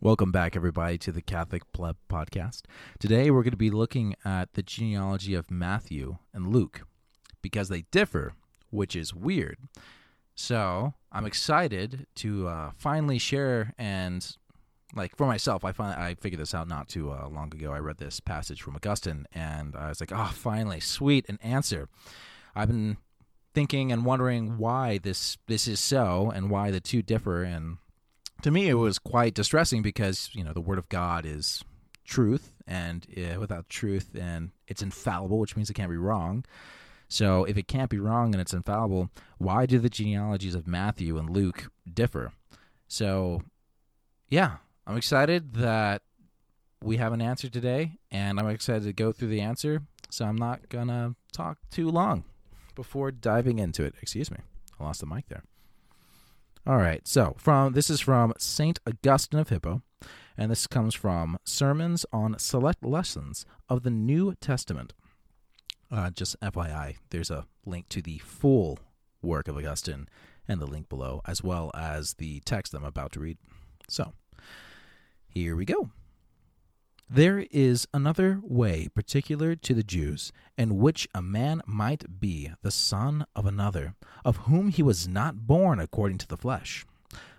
Welcome back, everybody, to the Catholic Pleb podcast. Today, we're going to be looking at the genealogy of Matthew and Luke because they differ, which is weird. So, I'm excited to uh, finally share and, like, for myself, I find I figured this out not too uh, long ago. I read this passage from Augustine, and I was like, "Oh, finally, sweet, an answer." I've been thinking and wondering why this this is so, and why the two differ, and to me it was quite distressing because you know the word of god is truth and uh, without truth and it's infallible which means it can't be wrong so if it can't be wrong and it's infallible why do the genealogies of matthew and luke differ so yeah i'm excited that we have an answer today and i'm excited to go through the answer so i'm not gonna talk too long before diving into it excuse me i lost the mic there all right. So from this is from Saint Augustine of Hippo, and this comes from Sermons on Select Lessons of the New Testament. Uh, just FYI, there's a link to the full work of Augustine and the link below, as well as the text I'm about to read. So, here we go. There is another way particular to the Jews, in which a man might be the son of another, of whom he was not born according to the flesh.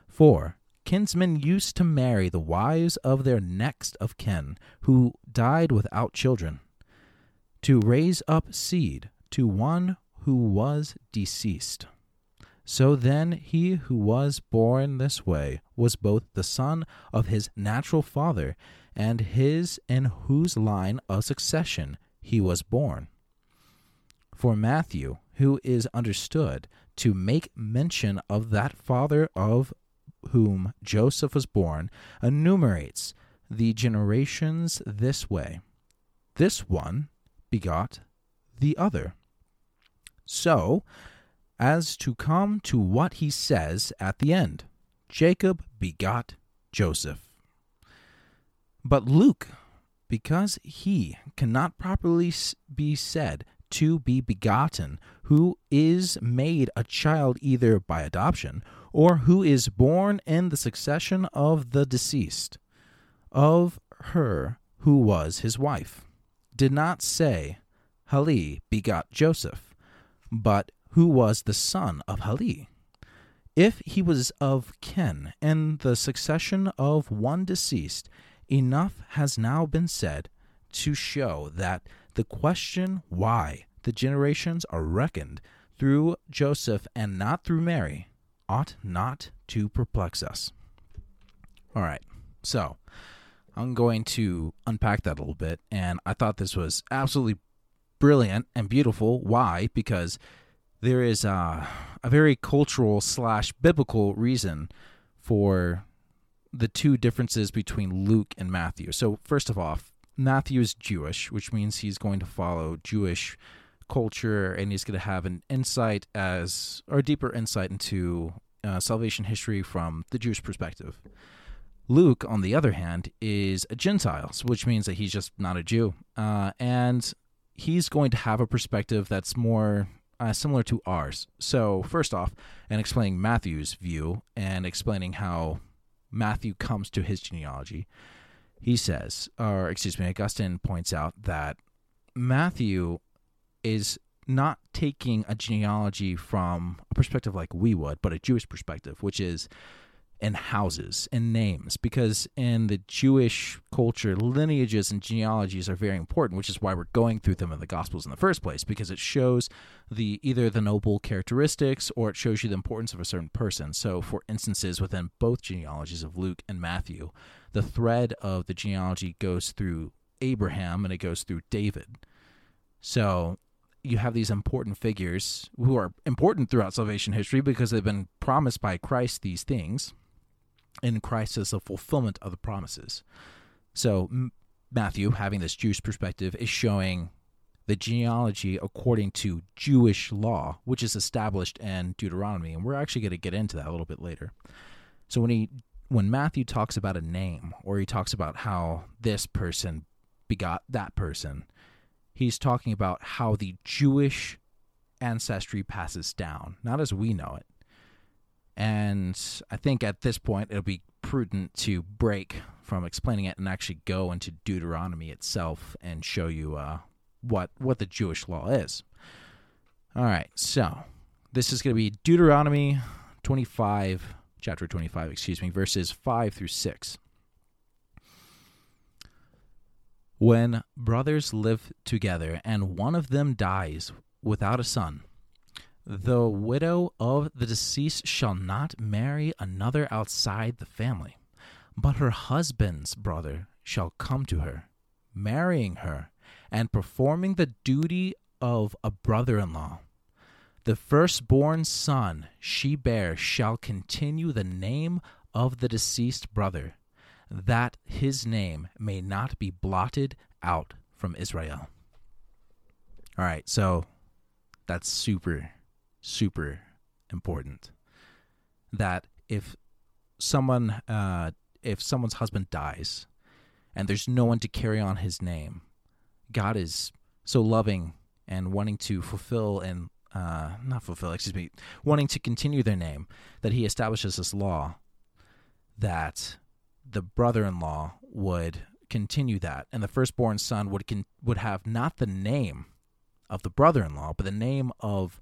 For kinsmen used to marry the wives of their next of kin, who died without children, to raise up seed to one who was deceased. So then he who was born this way was both the son of his natural father and his in whose line of succession he was born. For Matthew, who is understood to make mention of that father of whom Joseph was born, enumerates the generations this way This one begot the other. So, as to come to what he says at the end Jacob begot Joseph. But Luke, because he cannot properly be said to be begotten, who is made a child either by adoption or who is born in the succession of the deceased, of her who was his wife, did not say, Heli begot Joseph, but who was the son of Heli. If he was of kin in the succession of one deceased, Enough has now been said to show that the question why the generations are reckoned through Joseph and not through Mary ought not to perplex us. All right, so I'm going to unpack that a little bit, and I thought this was absolutely brilliant and beautiful. Why? Because there is a, a very cultural slash biblical reason for the two differences between Luke and Matthew. So, first of all, Matthew is Jewish, which means he's going to follow Jewish culture and he's going to have an insight as or deeper insight into uh, salvation history from the Jewish perspective. Luke, on the other hand, is a Gentile, which means that he's just not a Jew, uh, and he's going to have a perspective that's more uh, similar to ours. So, first off, and explaining Matthew's view and explaining how Matthew comes to his genealogy, he says, or excuse me, Augustine points out that Matthew is not taking a genealogy from a perspective like we would, but a Jewish perspective, which is and houses and names because in the Jewish culture, lineages and genealogies are very important, which is why we're going through them in the Gospels in the first place because it shows the either the noble characteristics or it shows you the importance of a certain person. So, for instances, within both genealogies of Luke and Matthew, the thread of the genealogy goes through Abraham and it goes through David. So, you have these important figures who are important throughout salvation history because they've been promised by Christ these things in Christ as fulfillment of the promises. So Matthew, having this Jewish perspective, is showing the genealogy according to Jewish law, which is established in Deuteronomy, and we're actually going to get into that a little bit later. So when he when Matthew talks about a name or he talks about how this person begot that person, he's talking about how the Jewish ancestry passes down, not as we know it. And I think at this point it'll be prudent to break from explaining it and actually go into Deuteronomy itself and show you uh, what what the Jewish law is. All right, so this is going to be Deuteronomy 25, chapter 25, excuse me, verses 5 through 6. When brothers live together and one of them dies without a son, the widow of the deceased shall not marry another outside the family, but her husband's brother shall come to her, marrying her and performing the duty of a brother in law. The firstborn son she bears shall continue the name of the deceased brother, that his name may not be blotted out from Israel. All right, so that's super, super important. That if someone, uh, if someone's husband dies, and there's no one to carry on his name, God is so loving and wanting to fulfill and uh, not fulfill, excuse me, wanting to continue their name, that he establishes this law that the brother-in-law would continue that, and the firstborn son would con- would have not the name of the brother-in-law, but the name of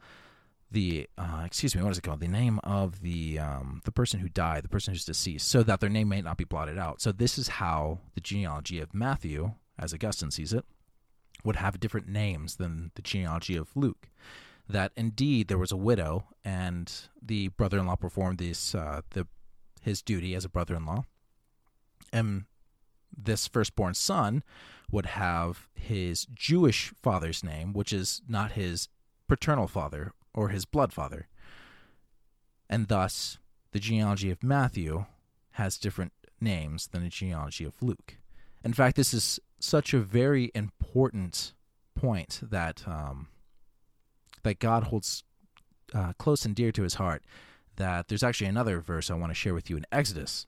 the uh, excuse me, what is it called? The name of the um, the person who died, the person who's deceased, so that their name may not be blotted out. So this is how the genealogy of Matthew, as Augustine sees it, would have different names than the genealogy of Luke. That indeed there was a widow, and the brother-in-law performed this uh, the his duty as a brother-in-law, and this firstborn son would have his Jewish father's name, which is not his paternal father or his blood father. And thus, the genealogy of Matthew has different names than the genealogy of Luke. In fact, this is such a very important point that um, that God holds uh, close and dear to His heart. That there's actually another verse I want to share with you in Exodus,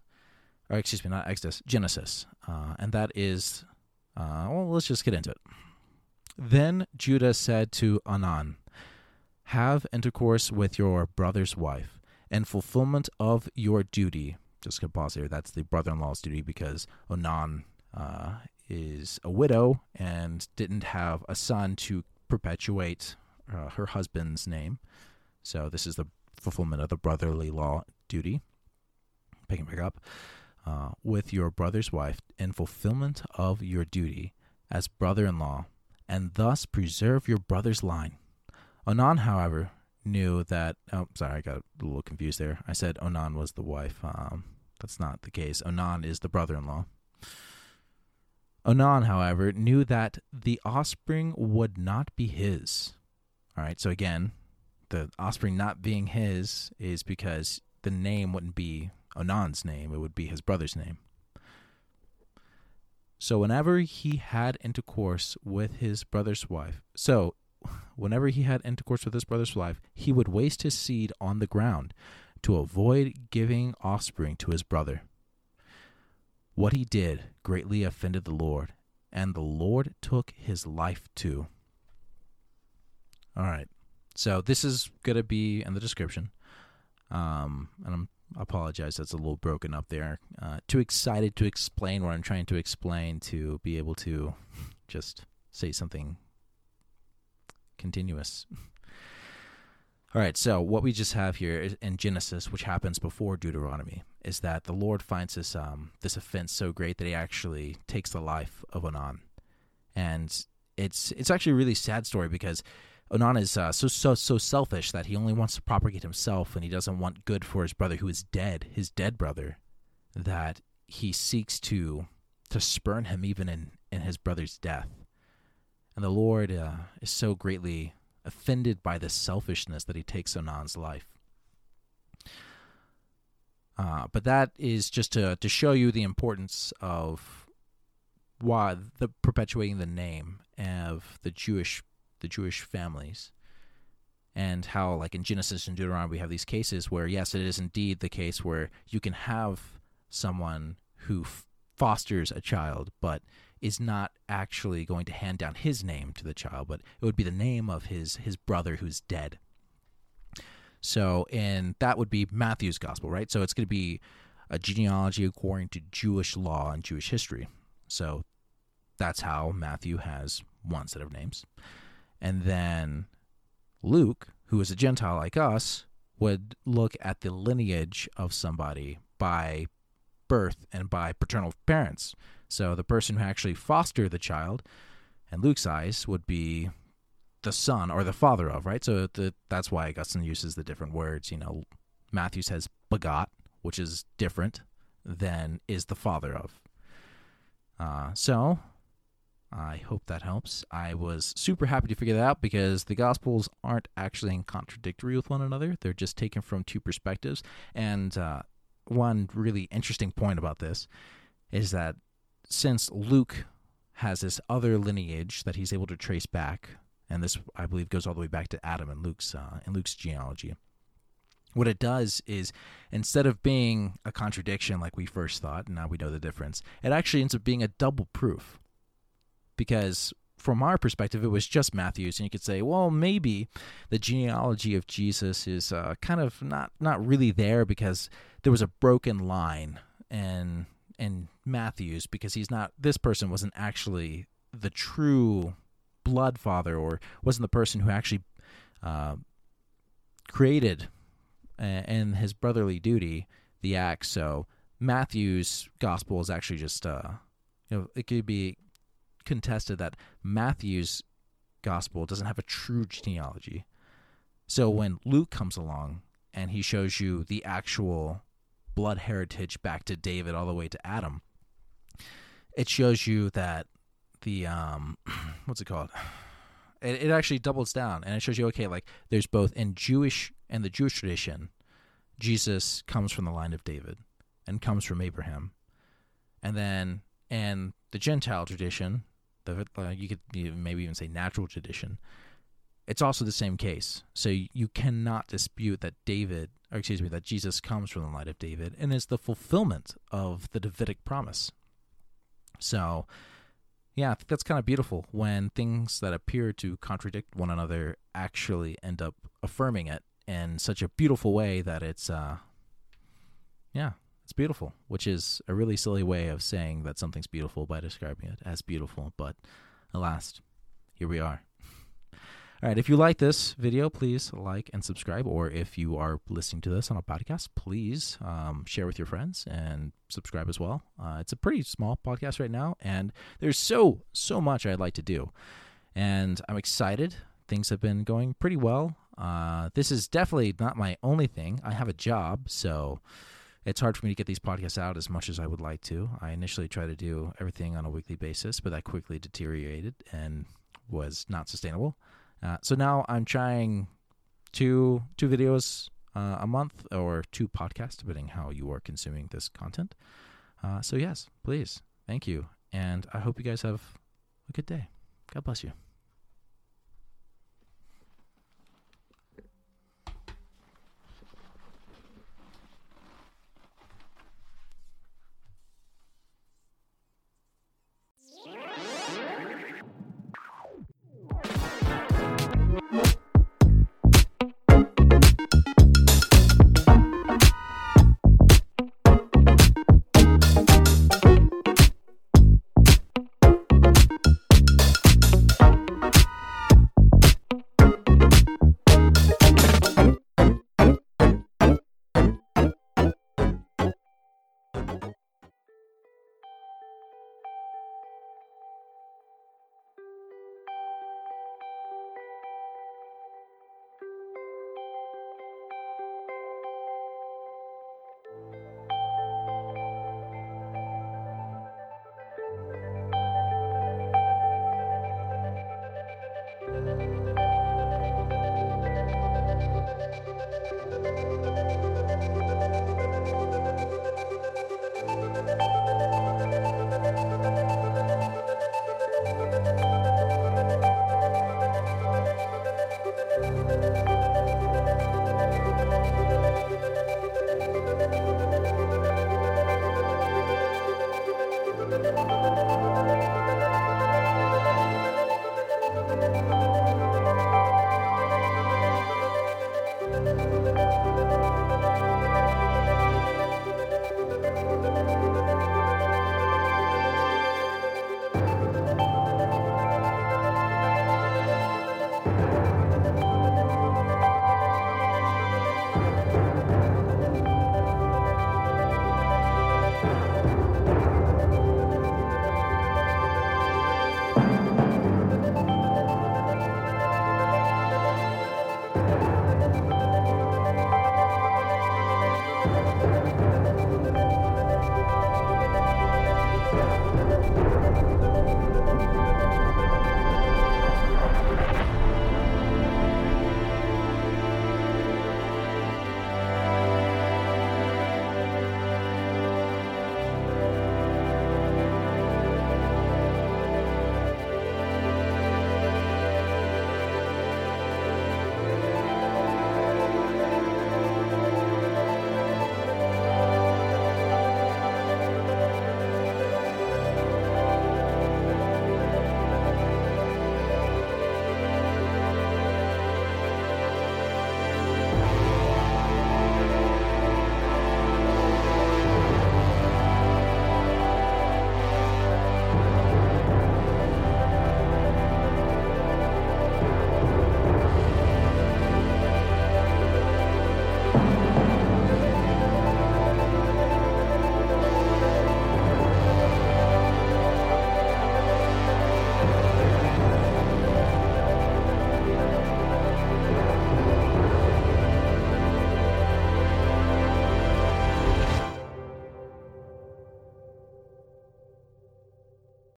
or excuse me, not Exodus, Genesis, uh, and that is, uh, well, let's just get into it. Then Judah said to Onan, "Have intercourse with your brother's wife, and fulfillment of your duty." Just gonna pause here. That's the brother-in-law's duty because Onan uh, is a widow and didn't have a son to perpetuate uh, her husband's name. So this is the fulfillment of the brotherly law duty. Picking back up. Uh, with your brother's wife in fulfillment of your duty as brother in law, and thus preserve your brother's line. Onan, however, knew that. Oh, sorry, I got a little confused there. I said Onan was the wife. Um, that's not the case. Onan is the brother in law. Onan, however, knew that the offspring would not be his. All right, so again, the offspring not being his is because the name wouldn't be Onan's name, it would be his brother's name. So whenever he had intercourse with his brother's wife, so whenever he had intercourse with his brother's wife, he would waste his seed on the ground to avoid giving offspring to his brother. What he did greatly offended the Lord, and the Lord took his life too. All right. So this is going to be in the description. Um, and I'm, I apologize, that's a little broken up there. Uh, too excited to explain what I'm trying to explain to be able to just say something continuous. All right, so what we just have here is in Genesis, which happens before Deuteronomy, is that the Lord finds this um, this offense so great that He actually takes the life of Onan, and it's it's actually a really sad story because Onan is uh, so so so selfish that he only wants to propagate himself, and he doesn't want good for his brother who is dead, his dead brother, that he seeks to to spurn him even in in his brother's death, and the Lord uh, is so greatly offended by this selfishness that he takes Onan's life. Uh, but that is just to, to show you the importance of why the perpetuating the name of the Jewish the Jewish families and how like in Genesis and Deuteronomy we have these cases where yes it is indeed the case where you can have someone who f- fosters a child, but is not actually going to hand down his name to the child, but it would be the name of his his brother who's dead. So, and that would be Matthew's gospel, right? So it's going to be a genealogy according to Jewish law and Jewish history. So that's how Matthew has one set of names. And then Luke, who is a Gentile like us, would look at the lineage of somebody by birth and by paternal parents. So the person who actually fostered the child, in Luke's eyes, would be the son or the father of, right? So the, that's why Augustine uses the different words. You know, Matthew says begot, which is different than is the father of. Uh, so I hope that helps. I was super happy to figure that out because the Gospels aren't actually in contradictory with one another. They're just taken from two perspectives. And uh, one really interesting point about this is that since Luke has this other lineage that he's able to trace back and this I believe goes all the way back to Adam and Luke's uh, in Luke's genealogy. What it does is instead of being a contradiction like we first thought, and now we know the difference, it actually ends up being a double proof. Because from our perspective, it was just Matthew's, and you could say, well, maybe the genealogy of Jesus is uh, kind of not not really there because there was a broken line in in Matthew's because he's not. This person wasn't actually the true blood father or wasn't the person who actually uh, created and his brotherly duty the act. So Matthew's gospel is actually just uh, you know it could be contested that Matthew's gospel doesn't have a true genealogy. So when Luke comes along and he shows you the actual blood heritage back to David all the way to Adam, it shows you that the um what's it called? It, it actually doubles down and it shows you okay like there's both in jewish and the jewish tradition jesus comes from the line of david and comes from abraham. And then in the gentile tradition the uh, you could maybe even say natural tradition it's also the same case. So you cannot dispute that david or excuse me that jesus comes from the line of david and is the fulfillment of the davidic promise so yeah, I think that's kind of beautiful when things that appear to contradict one another actually end up affirming it in such a beautiful way that it's, uh, yeah, it's beautiful, which is a really silly way of saying that something's beautiful by describing it as beautiful. But alas, here we are. All right, if you like this video, please like and subscribe. Or if you are listening to this on a podcast, please um, share with your friends and subscribe as well. Uh, it's a pretty small podcast right now, and there's so, so much I'd like to do. And I'm excited. Things have been going pretty well. Uh, this is definitely not my only thing. I have a job, so it's hard for me to get these podcasts out as much as I would like to. I initially tried to do everything on a weekly basis, but that quickly deteriorated and was not sustainable. Uh, so now I'm trying two two videos uh, a month or two podcasts, depending how you are consuming this content. Uh, so yes, please, thank you, and I hope you guys have a good day. God bless you.